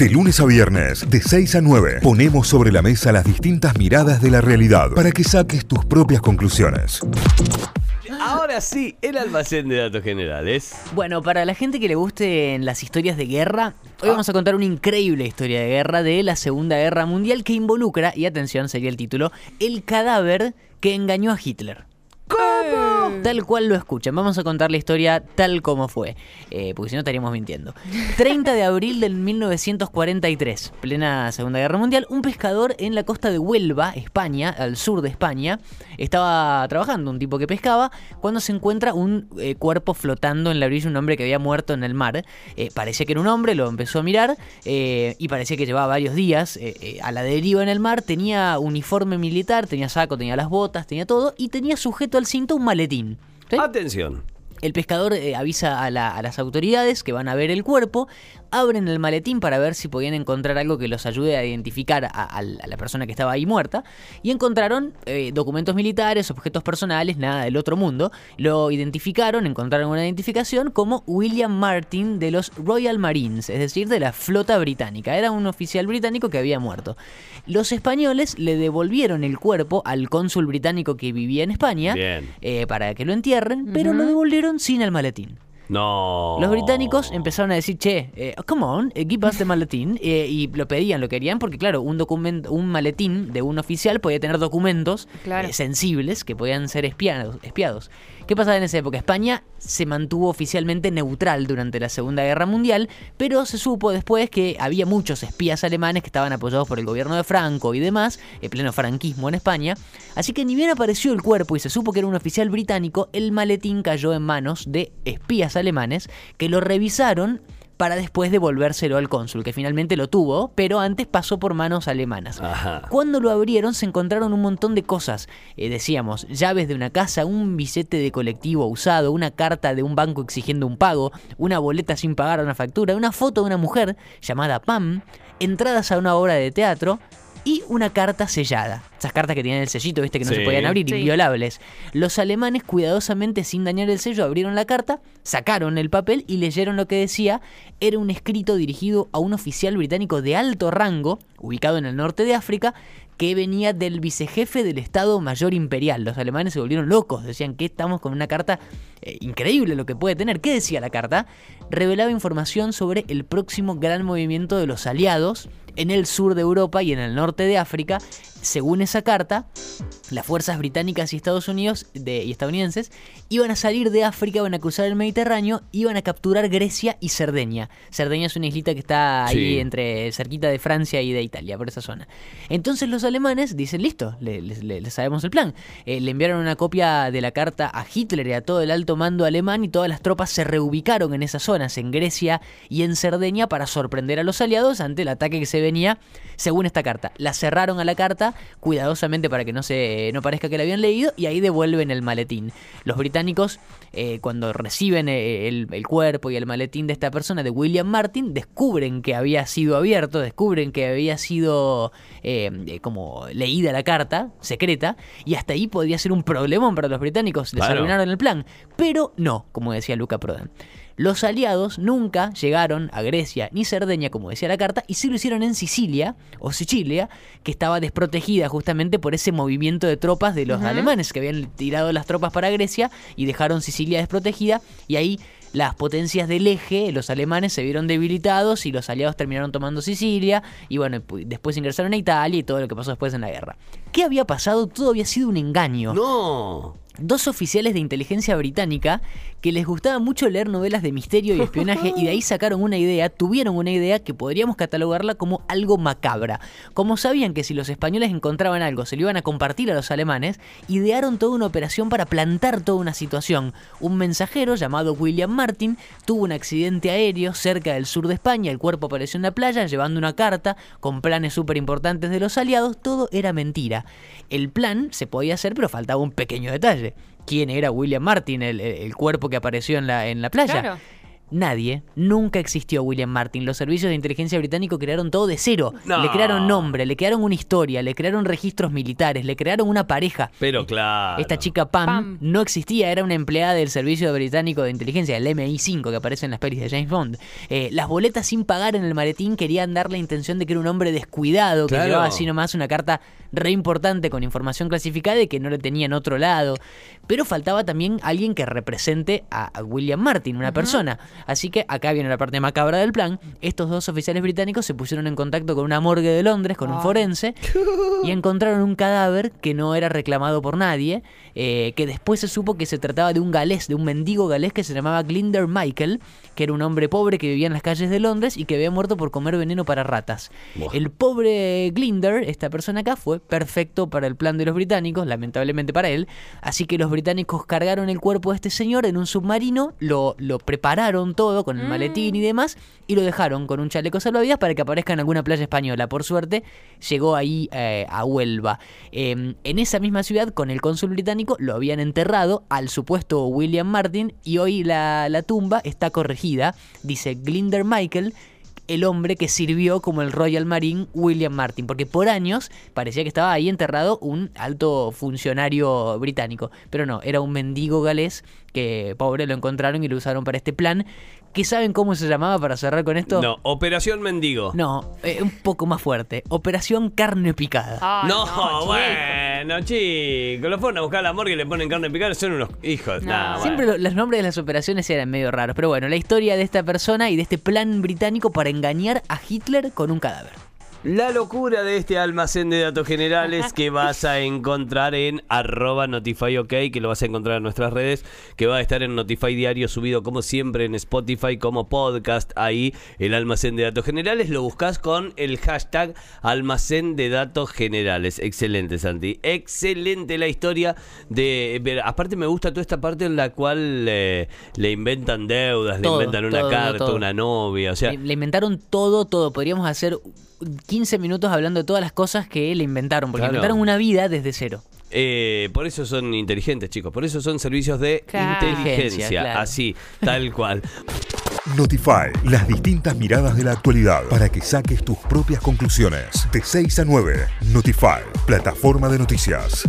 De lunes a viernes, de 6 a 9, ponemos sobre la mesa las distintas miradas de la realidad para que saques tus propias conclusiones. Ahora sí, el almacén de datos generales. Bueno, para la gente que le gusten las historias de guerra, hoy vamos a contar una increíble historia de guerra de la Segunda Guerra Mundial que involucra, y atención sería el título, el cadáver que engañó a Hitler. ¿Cómo? Tal cual lo escuchan. Vamos a contar la historia tal como fue. Eh, porque si no estaríamos mintiendo. 30 de abril del 1943, plena Segunda Guerra Mundial, un pescador en la costa de Huelva, España, al sur de España, estaba trabajando, un tipo que pescaba, cuando se encuentra un eh, cuerpo flotando en la orilla, un hombre que había muerto en el mar. Eh, parecía que era un hombre, lo empezó a mirar y parecía que llevaba varios días a la deriva en el mar. Tenía uniforme militar, tenía saco, tenía las botas, tenía todo y tenía sujeto al cinto un maletín. Atención. El pescador eh, avisa a, las autoridades que van a ver el cuerpo, abren el maletín para ver si podían encontrar algo que los ayude a identificar a, la persona que estaba ahí muerta, y encontraron eh, documentos militares, objetos personales, nada del otro mundo. Lo identificaron, encontraron una identificación como William Martin de los Royal Marines, es decir, de la flota británica. Era un oficial británico que había muerto. Los españoles le devolvieron el cuerpo al cónsul británico que vivía en España eh, para que lo entierren, pero lo devolvieron sin el maletín. No. Los británicos empezaron a decir, che, eh, come on, eh, give us the maletín. Eh, y lo pedían, lo querían, porque claro, un documento, un maletín de un oficial podía tener documentos sensibles que podían ser espiados, espiados. ¿Qué pasaba en esa época? España se mantuvo oficialmente neutral durante la Segunda Guerra Mundial, pero se supo después que había muchos espías alemanes que estaban apoyados por el gobierno de Franco y demás, el pleno franquismo en España. Así que ni bien apareció el cuerpo y se supo que era un oficial británico, el maletín cayó en manos de espías alemanes que lo revisaron para después devolvérselo al cónsul, que finalmente lo tuvo, pero antes pasó por manos alemanas. Cuando lo abrieron se encontraron un montón de cosas, eh, decíamos, llaves de una casa, un billete de colectivo usado, una carta de un banco exigiendo un pago, una boleta sin pagar una factura, una foto de una mujer llamada Pam, entradas a una obra de teatro, y una carta sellada. Esas cartas que tienen el sellito, viste, que no se podían abrir, inviolables. Los alemanes, cuidadosamente, sin dañar el sello, abrieron la carta, sacaron el papel y leyeron lo que decía. Era un escrito dirigido a un oficial británico de alto rango, ubicado en el norte de África, que venía del vicejefe del Estado Mayor Imperial. Los alemanes se volvieron locos, decían que estamos con una carta eh, increíble lo que puede tener. ¿Qué decía la carta? Revelaba información sobre el próximo gran movimiento de los aliados en el sur de Europa y en el norte de África. Según esa carta, las fuerzas británicas y Estados Unidos de, y estadounidenses iban a salir de África, iban a cruzar el Mediterráneo, iban a capturar Grecia y Cerdeña. Cerdeña es una islita que está ahí entre cerquita de Francia y de Italia, por esa zona. Entonces los alemanes dicen, listo, le, sabemos el plan. Eh, le enviaron una copia de la carta a Hitler y a todo el alto mando alemán y todas las tropas se reubicaron en esas zonas, en Grecia y en Cerdeña, para sorprender a los aliados ante el ataque que se venía según esta carta. La cerraron a la carta cuidadosamente para que no, se, no parezca que la habían leído y ahí devuelven el maletín. Los británicos, eh, cuando reciben eh, el, cuerpo y el maletín de esta persona, de William Martin, descubren que había sido abierto, descubren que había sido eh, como leída la carta secreta y hasta ahí podía ser un problemón para los británicos. Les arruinaron el plan. Pero no, como decía Luca Prodan. Los aliados nunca llegaron a Grecia ni Cerdeña, como decía la carta, y sí lo hicieron en Sicilia, o Sicilia, que estaba desprotegida justamente por ese movimiento de tropas de los alemanes, que habían tirado las tropas para Grecia y dejaron Sicilia desprotegida, y ahí las potencias del eje, los alemanes se vieron debilitados y los aliados terminaron tomando Sicilia y bueno, después ingresaron a Italia y todo lo que pasó después en la guerra. ¿Qué había pasado? Todo había sido un engaño. No dos oficiales de inteligencia británica que les gustaba mucho leer novelas de misterio y espionaje y de ahí sacaron una idea, tuvieron una idea que podríamos catalogarla como algo macabra. Como sabían que si los españoles encontraban algo se lo iban a compartir a los alemanes, idearon toda una operación para plantar toda una situación. Un mensajero llamado William Martin tuvo un accidente aéreo cerca del sur de España, el cuerpo apareció en la playa llevando una carta con planes súper importantes de los aliados, todo era mentira. El plan se podía hacer pero faltaba un pequeño detalle quién era William Martin, el, cuerpo que apareció en la, en la playa. Nadie, nunca existió William Martin. Los servicios de inteligencia británico crearon todo de cero. Le crearon nombre, le crearon una historia, le crearon registros militares, le crearon una pareja. Pero claro. Esta chica Pam, no existía, era una empleada del servicio británico de inteligencia, el MI5, que aparece en las pelis de James Bond. Eh, las boletas sin pagar en el maletín querían dar la intención de que era un hombre descuidado, que llevaba así nomás una carta re importante con información clasificada y que no le tenía en otro lado. Pero faltaba también alguien que represente a, William Martin, una persona. Así que acá viene la parte macabra del plan. Estos dos oficiales británicos se pusieron en contacto con una morgue de Londres, con un forense, y encontraron un cadáver que no era reclamado por nadie, eh, que después se supo que se trataba de un galés, de un mendigo galés que se llamaba Glinder Michael, que era un hombre pobre que vivía en las calles de Londres y que había muerto por comer veneno para ratas. El pobre Glinder, esta persona acá, fue perfecto para el plan de los británicos, lamentablemente para él, así que los británicos cargaron el cuerpo de este señor en un submarino, lo, lo prepararon todo con el mm. maletín y demás, y lo dejaron con un chaleco salvavidas para que aparezca en alguna playa española. Por suerte, llegó ahí eh, a Huelva. Em, en esa misma ciudad, con el cónsul británico, lo habían enterrado al supuesto William Martin, y hoy la, la tumba está corregida. Dice Glinder Michael el hombre que sirvió como el Royal Marine William Martin, porque por años parecía que estaba ahí enterrado un alto funcionario británico, pero no, era un mendigo galés que pobre lo encontraron y lo usaron para este plan. ¿Qué saben cómo se llamaba para cerrar con esto? No, Operación Mendigo. No, eh, un poco más fuerte. Operación Carne Picada. no, bueno, chicos. Lo fueron a buscar a la morgue y le ponen carne picada. Son unos hijos. Siempre los nombres de las operaciones eran medio raros. Pero bueno, la historia de esta persona y de este plan británico para engañar a Hitler con un cadáver. La locura de este almacén de datos generales que vas a encontrar en arroba notifyok, que lo vas a encontrar en nuestras redes, que va a estar en Notify Diario subido como siempre en Spotify como podcast. Ahí el almacén de datos generales lo buscas con el hashtag almacén de datos generales. Excelente, Santi. Excelente la historia de... Aparte me gusta toda esta parte en la cual le inventan deudas, le inventan una carta, una novia. O sea, le inventaron todo, todo. Podríamos hacer 15 minutos hablando de todas las cosas que le inventaron, porque inventaron una vida desde cero. Eh, por eso son inteligentes, chicos. Por eso son servicios de inteligencia. Así, tal cual. Notify, las distintas miradas de la actualidad para que saques tus propias conclusiones. De 6 a 9, Notify, plataforma de noticias.